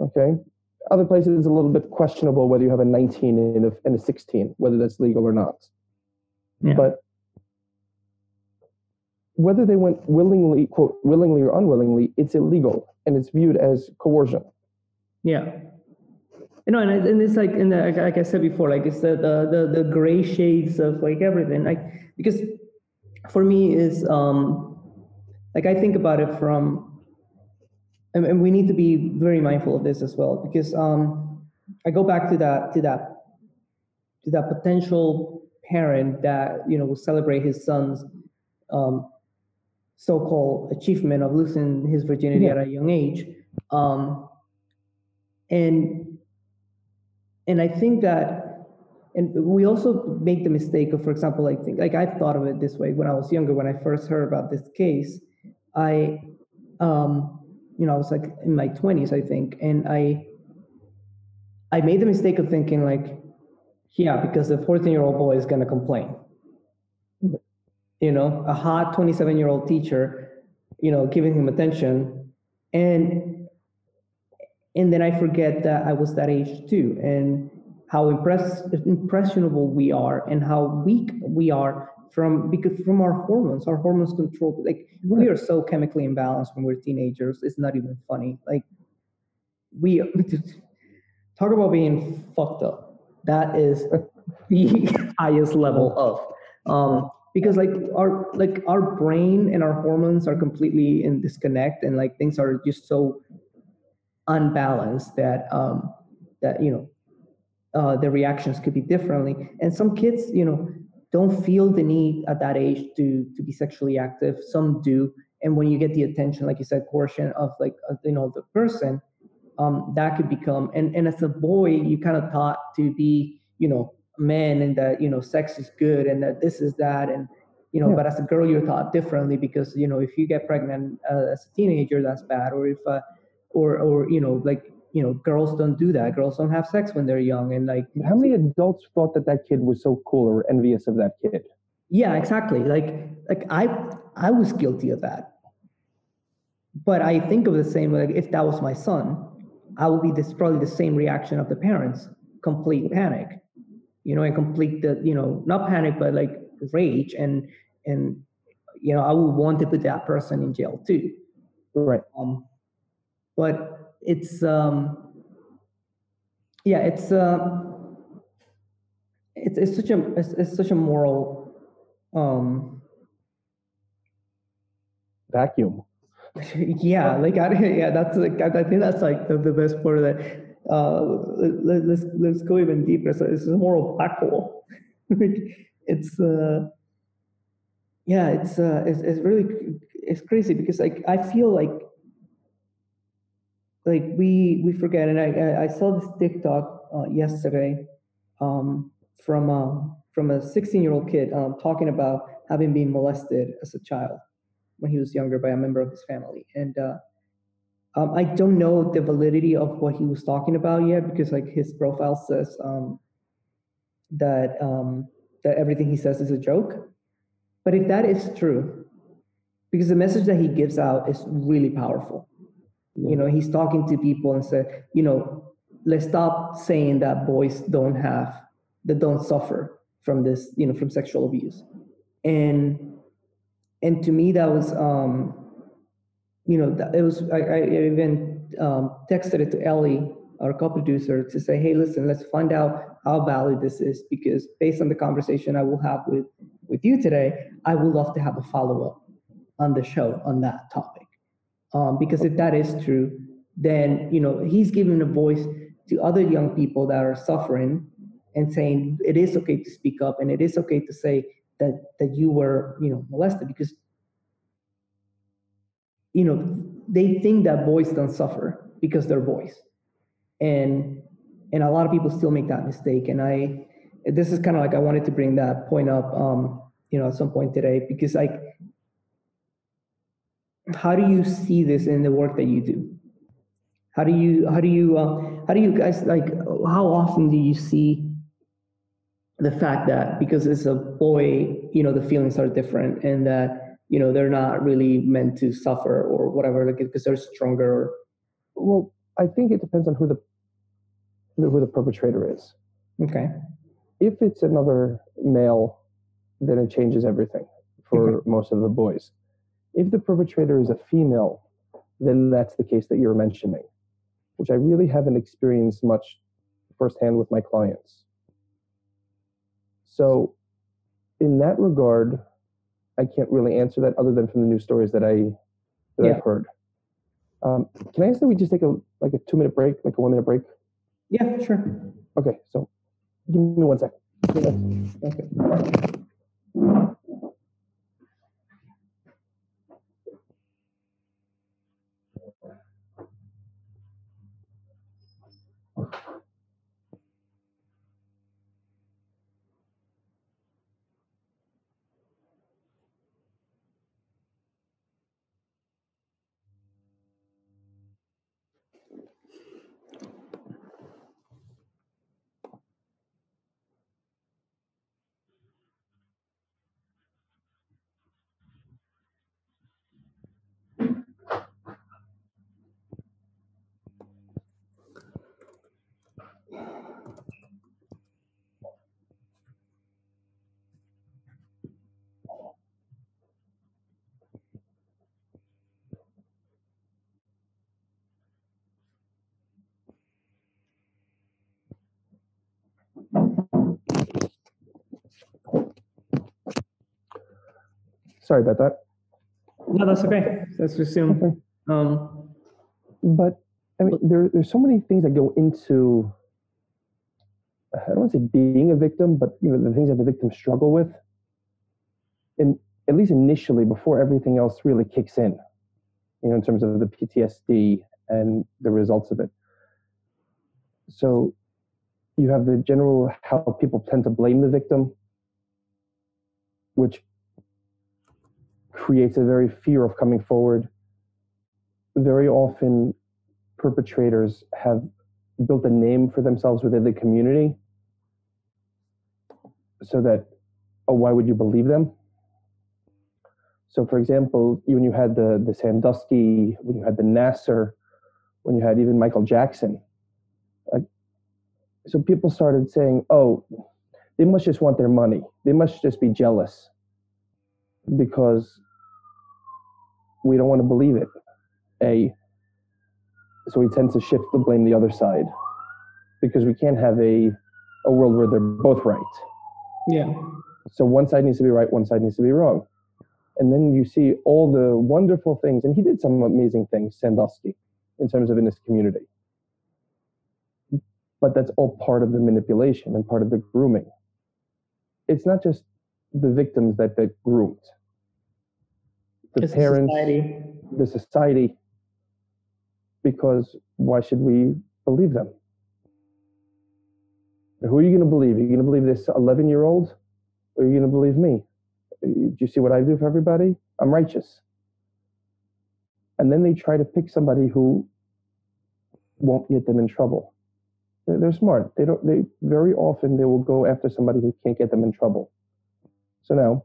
Okay. Other places it's a little bit questionable whether you have a 19 and a, and a 16, whether that's legal or not. Yeah. But whether they went willingly, quote, willingly or unwillingly, it's illegal and it's viewed as coercion. Yeah. You know, and, and it's like, and the, like, I said before, like it's the, the, the, the gray shades of like everything. Like, because for me is, um, like I think about it from, and, and we need to be very mindful of this as well, because, um, I go back to that, to that, to that potential parent that, you know, will celebrate his son's, um, so-called achievement of losing his virginity Yeah. at a young age. Um, and and I think that and we also make the mistake of, for example, like think like I've thought of it this way when I was younger, when I first heard about this case, I um, you know, I was like in my twenties, I think, and I I made the mistake of thinking like, yeah, because the 14 year old boy is gonna complain. You know, a hot 27 year old teacher, you know, giving him attention. And and then I forget that I was that age too, and how impress, impressionable we are, and how weak we are from because from our hormones. Our hormones control like we are so chemically imbalanced when we're teenagers. It's not even funny. Like we talk about being fucked up. That is the highest level of um, because like our like our brain and our hormones are completely in disconnect, and like things are just so unbalanced that um, that you know uh, the reactions could be differently. And some kids, you know, don't feel the need at that age to to be sexually active. Some do, and when you get the attention, like you said, portion of like you know the person, um, that could become. And and as a boy, you kind of taught to be, you know, men and that you know sex is good, and that this is that, and you know. Yeah. But as a girl, you're taught differently because you know if you get pregnant uh, as a teenager, that's bad, or if uh, or or you know like you know girls don't do that. Girls don't have sex when they're young and like How many adults thought that that kid was so cool or envious of that kid? yeah exactly. Like like i i was guilty of that. But i think of the same like if that was my son i would be this probably the same reaction of the parents. Complete panic. You know and complete the you know not panic but like rage and and you know i would want to put that person in jail too. Right. um, but it's um, yeah, it's uh, it's it's such a it's, it's such a moral um, Vacuum. yeah, like I, yeah, that's like I I think that's like the, the best part of that. Uh, let, let's let's go even deeper. So it's a moral black hole. like it's uh, yeah, it's uh, it's it's really it's crazy because like I feel like like we we forget and i i, saw this tiktok uh, yesterday um, from um, from a 16 year old kid um, talking about having been molested as a child when he was younger by a member of his family. And uh, um, i don't know the validity of what he was talking about yet because like his profile says um, that um, that everything he says is a joke. But if that is true because the message that he gives out is really powerful you know he's talking to people and said you know let's stop saying that boys don't have that don't suffer from this you know from sexual abuse. And and to me that was um you know it was i, I even um, texted it to ellie our co-producer to say hey listen let's find out how valid this is because based on the conversation i will have with with you today i would love to have a follow-up on the show on that topic um, because if that is true, then you know he's giving a voice to other young people that are suffering and saying it is okay to speak up and it is okay to say that that you were you know molested because you know they think that boys don't suffer because they're boys. And and a lot of people still make that mistake and i this is kind of like i wanted to bring that point up um you know at some point today because like how do you see this in the work that you do how do you how do you uh, how do you guys like how often do you see the fact that because it's a boy you know the feelings are different and that you know they're not really meant to suffer or whatever like because they're stronger Well, I think it depends on who the who the perpetrator is. okay If it's another male then it changes everything for most of the boys. If the perpetrator is a female, then that's the case that you're mentioning, which I really haven't experienced much firsthand with my clients. So, in that regard, I can't really answer that other than from the news stories that I that Yeah. I've heard. Um, can I ask that we just take a like a two minute break, like a one minute break? Yeah, sure. Okay, so give me one sec. Okay. Sorry about that. No, that's okay. Let's resume. Um, But I mean, there, there's so many things that go into. I don't want to say being a victim, but you know the things that the victims struggle with, and at least initially, before everything else really kicks in, you know, in terms of the PTSD and the results of it. So, you have the general how people tend to blame the victim, which creates a very fear of coming forward. Very often perpetrators have built a name for themselves within the community so that oh why would you believe them? So for example when you had the the sandusky when you had the nassar when you had even michael jackson so people started saying oh they must just want their money. They must just be jealous because we don't want to believe it a. So we tend to shift the blame the other side because we can't have a a world where they're both right. Yeah. so one side needs to be right one side needs to be wrong. And then you see all the wonderful things and he did some amazing things sandusky in terms of in this community. But that's all part of the manipulation and part of the grooming. It's not just the victims that get groomed the parents society. the society because why should we believe them? Who are you going to believe? Are you going to believe this 11 year old or are you going to believe me? Do you see what I do for everybody? I'm righteous. And then they try to pick somebody who won't get them in trouble. They're, they're smart. They don't. They very often they will go after somebody who can't get them in trouble. So now,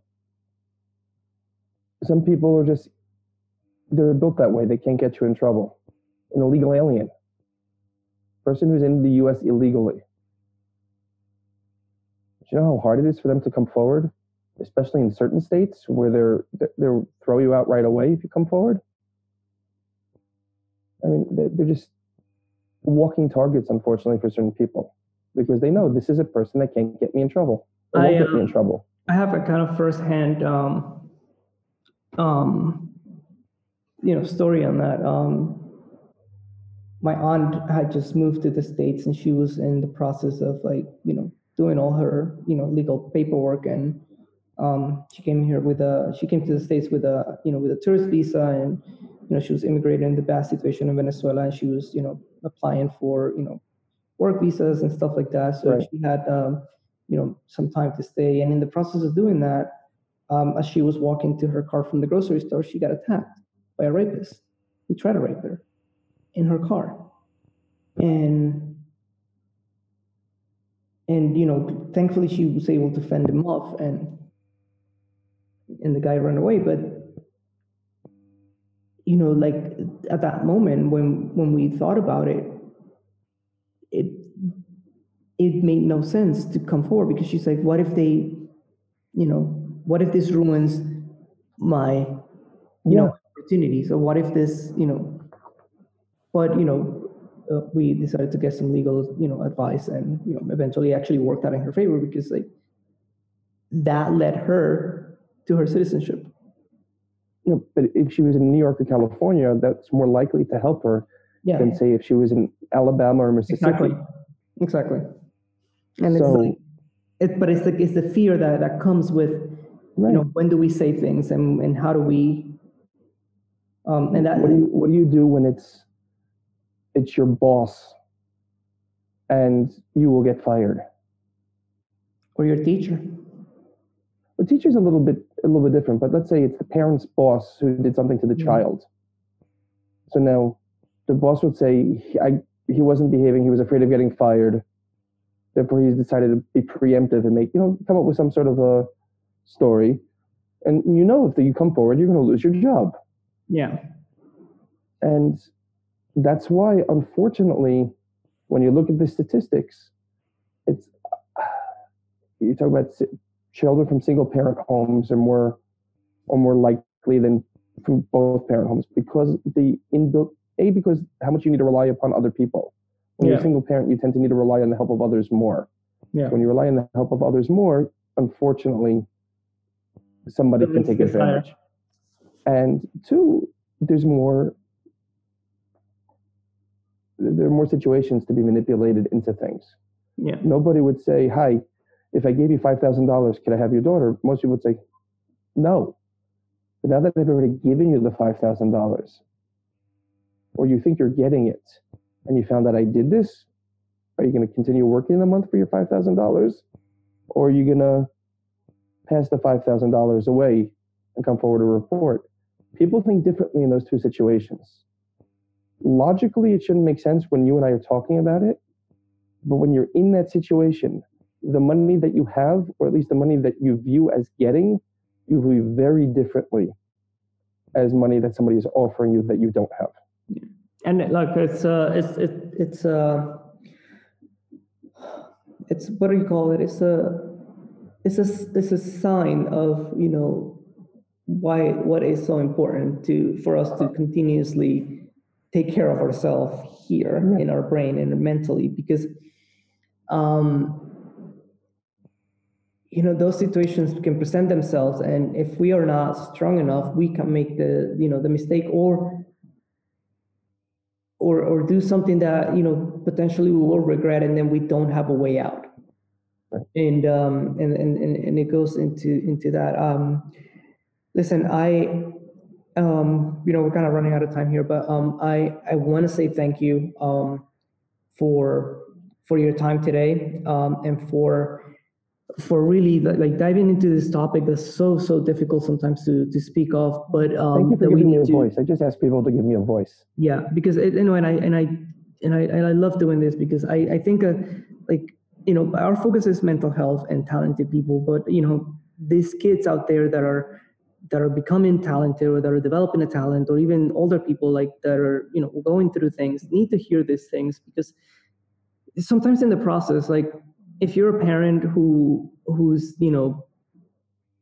some people are just they're built that way. They can't get you in trouble. An illegal alien, person who's in the U.S. illegally. Do you know how hard it is for them to come forward, especially in certain states where they're they'll throw you out right away if you come forward. I mean, they're, they're just walking targets, unfortunately, for certain people because they know this is a person that can't get me in trouble. Or won't I, get me in um, trouble. I have a kind of firsthand, um, um, you know, story on that. Um, my aunt had just moved to the states, and she was in the process of like, you know, doing all her, you know, legal paperwork, and um, she came here with a, she came to the states with a, you know, with a tourist visa, and you know, she was immigrating in the bad situation in Venezuela, and she was, you know, applying for, you know, work visas and stuff like that. So Right. she had, um, you know, some time to stay, and in the process of doing that, um, as she was walking to her car from the grocery store, she got attacked by a rapist who tried to rape her in her car. And and you know, thankfully she was able to fend him off and and the guy ran away. But you know, like at that moment when when we thought about it, it it made no sense to come forward because she's like, what if they, you know, what if this ruins my, you Yeah. know, opportunity? So what if this, you know, but you know, uh, we decided to get some legal, you know, advice, and you know, eventually actually worked out in her favor because like that led her to her citizenship. You know, but if she was in New York or California, that's more likely to help her Yeah, than say if she was in Alabama or Mississippi. exactly, exactly. And it's So- like, it, but it's the it's the fear that that comes with Right. you know when do we say things and and how do we um and that what do you what do you do when it's it's your boss and you will get fired? or your teacher The teacher's a little bit a little bit different, but let's say it's the parent's boss who did something to the Mhm. child. So now the boss would say he, I, he wasn't behaving, he was afraid of getting fired. Therefore, he's decided to be preemptive and make you know come up with some sort of a story. And you know if you come forward, you're going to lose your job. yeah And that's why, unfortunately, when you look at the statistics, it's you talk about children from single parent homes are more are more likely than from both parent homes because the inbuilt a because how much you need to rely upon other people. When you're a single parent, you tend to need to rely on the help of others more. yeah When you rely on the help of others more, unfortunately, somebody can take higher. advantage. And two, there's more there are more situations to be manipulated into things. yeah Nobody would say, "Hi, if I gave you five thousand dollars, could I have your daughter?" Most people would say, "No." But now that I've already given you the five thousand dollars, or you think you're getting it, and you found that I did this, are you going to continue working a month for your five thousand dollars, or are you going to pass the five thousand dollars away and come forward to report? People think differently in those two situations. Logically, it shouldn't make sense when you and I are talking about it, but when you're in that situation, the money that you have, or at least the money that you view as getting, you view very differently as money that somebody is offering you that you don't have. and like it's uh it's it, it's uh it's what do you call it it's a it's a it's a sign of you know why what is so important to for us to continuously take care of ourselves here in our brain and mentally because um you know those situations can present themselves and if we are not strong enough we can make the you know the mistake or or or do something that you know potentially we will regret and then we don't have a way out and um and and and, it goes into into that um listen i um you know we're kind of running out of time here but um i i want to say thank you um for for your time today um and for for really like, diving into this topic that's so so difficult sometimes to to speak of but um Thank you for that we giving me a to- voice. I just ask people to give me a voice. yeah because it, you know and i and i and i and i love doing this because i i think uh, like you know our focus is mental health and talented people but you know these kids out there that are that are becoming talented or that are developing a talent or even older people like that are you know going through things need to hear these things because sometimes in the process like if you're a parent who who's you know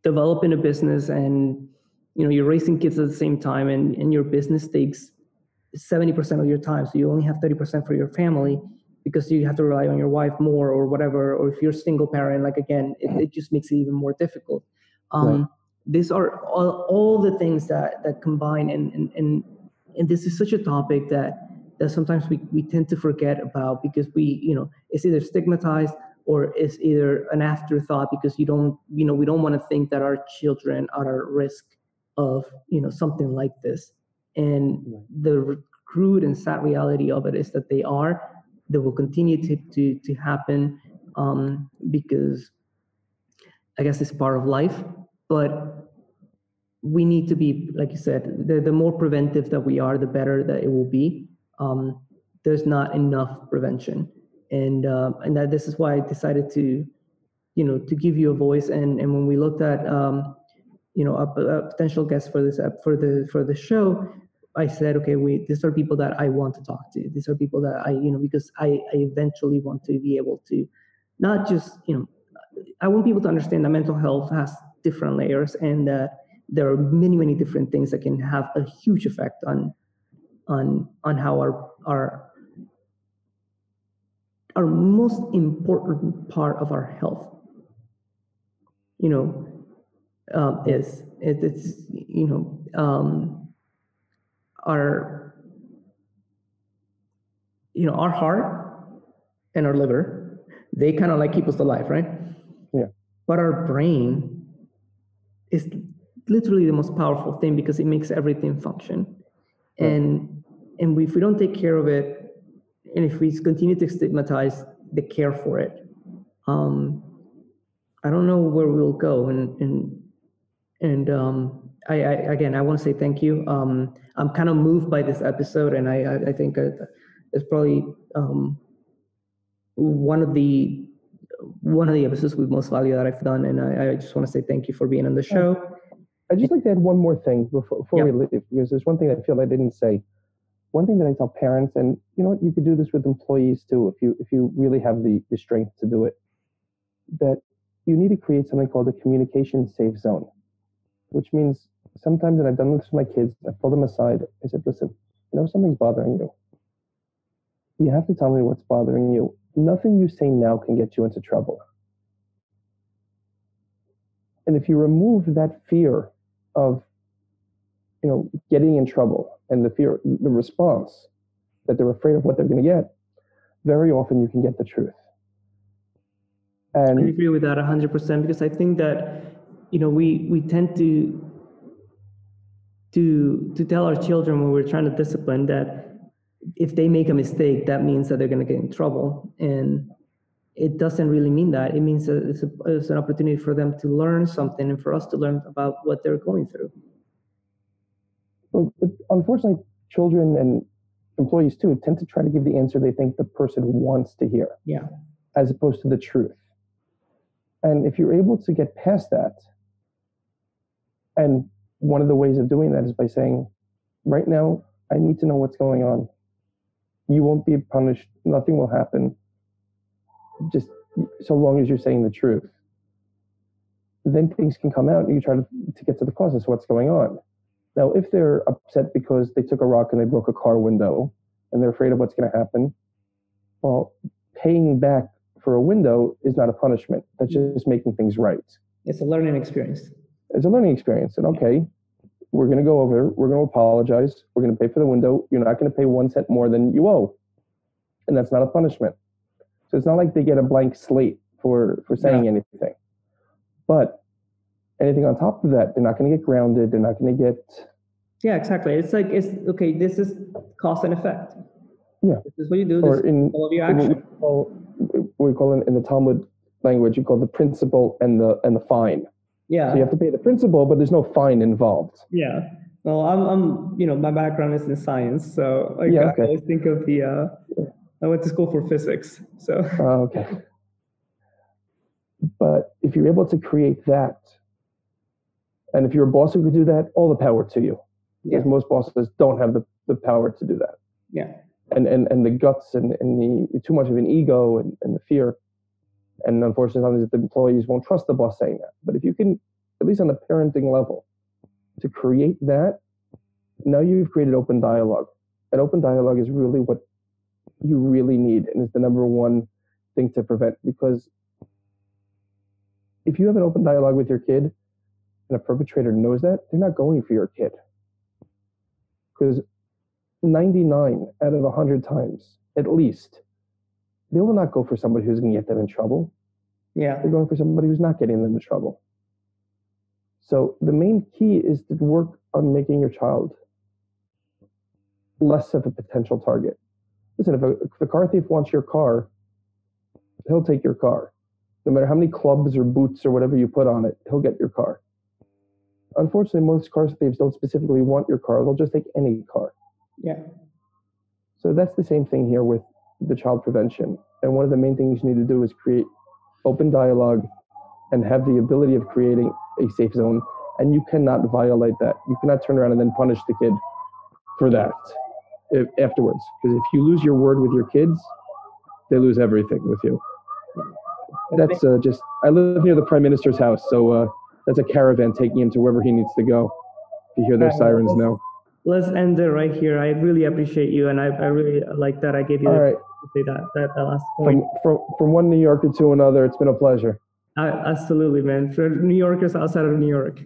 developing a business and you know you're raising kids at the same time and, and your business takes 70% of your time so you only have 30% for your family because you have to rely on your wife more or whatever or if you're a single parent like again it, it just makes it even more difficult. Um, Right. these are all, all the things that that combine and, and and and this is such a topic that that sometimes we, we tend to forget about because we you know it's either stigmatized or it's either an afterthought because you don't you know we don't want to think that our children are at risk of you know something like this. And the crude and sad reality of it is that they are that will continue to to, to happen um, because i guess it's part of life but we need to be like you said the, the more preventive that we are the better that it will be. Um, there's not enough prevention. And uh, and that this is why i decided to you know to give you a voice. And and when we looked at um, you know a, a potential guest for this for the for the show i said okay we these are people that i want to talk to. These are people that i you know because i i eventually want to be able to not just you know i want people to understand that mental health has different layers, and uh, there are many many different things that can have a huge effect on on on how our our our most important part of our health you know um, is. It, it's you know um, our you know our heart and our liver they kind of like keep us alive right? Yeah. but our brain is literally the most powerful thing because it makes everything function. And and if we don't take care of it and if we continue to stigmatize the care for it um, i don't know where we'll go and and and um, I, I again i want to say thank you um, i'm kind of moved by this episode and i i, I think it's probably um, one of the one of the episodes with most value that i've done and i, I just want to say thank you for being on the show I'd just like to add one more thing before, before Yeah. we leave, because there's one thing I feel I didn't say. One thing that I tell parents, and you know what, you could do this with employees too, if you if you really have the, the strength to do it, that you need to create something called a communication safe zone, which means sometimes, and I've done this with my kids, I pull them aside. I said, listen, you know something's bothering you. You have to tell me what's bothering you. Nothing you say now can get you into trouble. And if you remove that fear of you know getting in trouble and the fear the response that they're afraid of what they're going to get very often you can get the truth And I agree with that 100% because I think that you know we we tend to to to tell our children when we're trying to discipline that if they make a mistake that means that they're going to get in trouble. And it doesn't really mean that. It means that it's, a, it's an opportunity for them to learn something and for us to learn about what they're going through. But unfortunately children and employees too tend to try to give the answer they think the person wants to hear. Yeah. As opposed to the truth. And if you're able to get past that and one of the ways of doing that is by saying right now i need to know what's going on. You won't be punished. Nothing will happen. Just so long as you're saying the truth. Then things can come out and you try to, to get to the causes of what's going on. Now if they're upset because they took a rock and they broke a car window and they're afraid of what's going to happen well paying back for a window is not a punishment. That's just making things right. It's a learning experience it's a learning experience. And okay, we're going to go over, we're going to apologize, we're going to pay for the window. You're not going to pay one cent more than you owe. And that's not a punishment. So it's not like they get a blank slate for, for saying anything. But anything on top of that, they're not going to get grounded. They're not going to get, yeah exactly it's like it's okay this is cause and effect Yeah. this is what you do this or is in all of your what we call, we call in, in the Talmud language, you call the principal and the, and the fine. Yeah So you have to pay the principal, but there's no fine involved. Yeah. Well, I'm, I'm, you know, my background is in science, so like, Yeah, I always think of the. Uh, I went to school for physics, so Oh, okay. But if you're able to create that, and if you're a boss who could do that, all the power to you. Because most bosses don't have the, the power to do that. yeah, And and, and the guts and, and the too much of an ego and, and the fear. And unfortunately, sometimes the employees won't trust the boss saying that. But if you can, at least on the parenting level, to create that, now you've created open dialogue. And open dialogue is really what you really need and is the number one thing to prevent because if you have an open dialogue with your kid and a perpetrator knows that, they're not going for your kid. Because 99 out of 100 times, at least, they will not go for somebody who's going to get them in trouble. yeah, They're going for somebody who's not getting them in trouble. So the main key is to work on making your child less of a potential target. Listen, if a, if a car thief wants your car, he'll take your car. No matter how many clubs or boots or whatever you put on it, he'll get your car. Unfortunately, most car thieves don't specifically want your car. They'll just take any car. yeah, So that's the same thing here with the child prevention. And one of the main things you need to do is create open dialogue and have the ability of creating a safe zone. And you cannot violate that. You cannot turn around and then punish the kid for that if, afterwards. Because if you lose your word with your kids, they lose everything with you. That's uh, just, I live near the prime minister's house. So uh, that's a caravan taking him to wherever he needs to go. If you hear their sirens now. Let's end it right here. I really appreciate you, and I, I really like that I gave you All right. Say that, that, that last point. From, from, from one New Yorker to another, it's been a pleasure. Uh, absolutely, man. For New Yorkers outside of New York.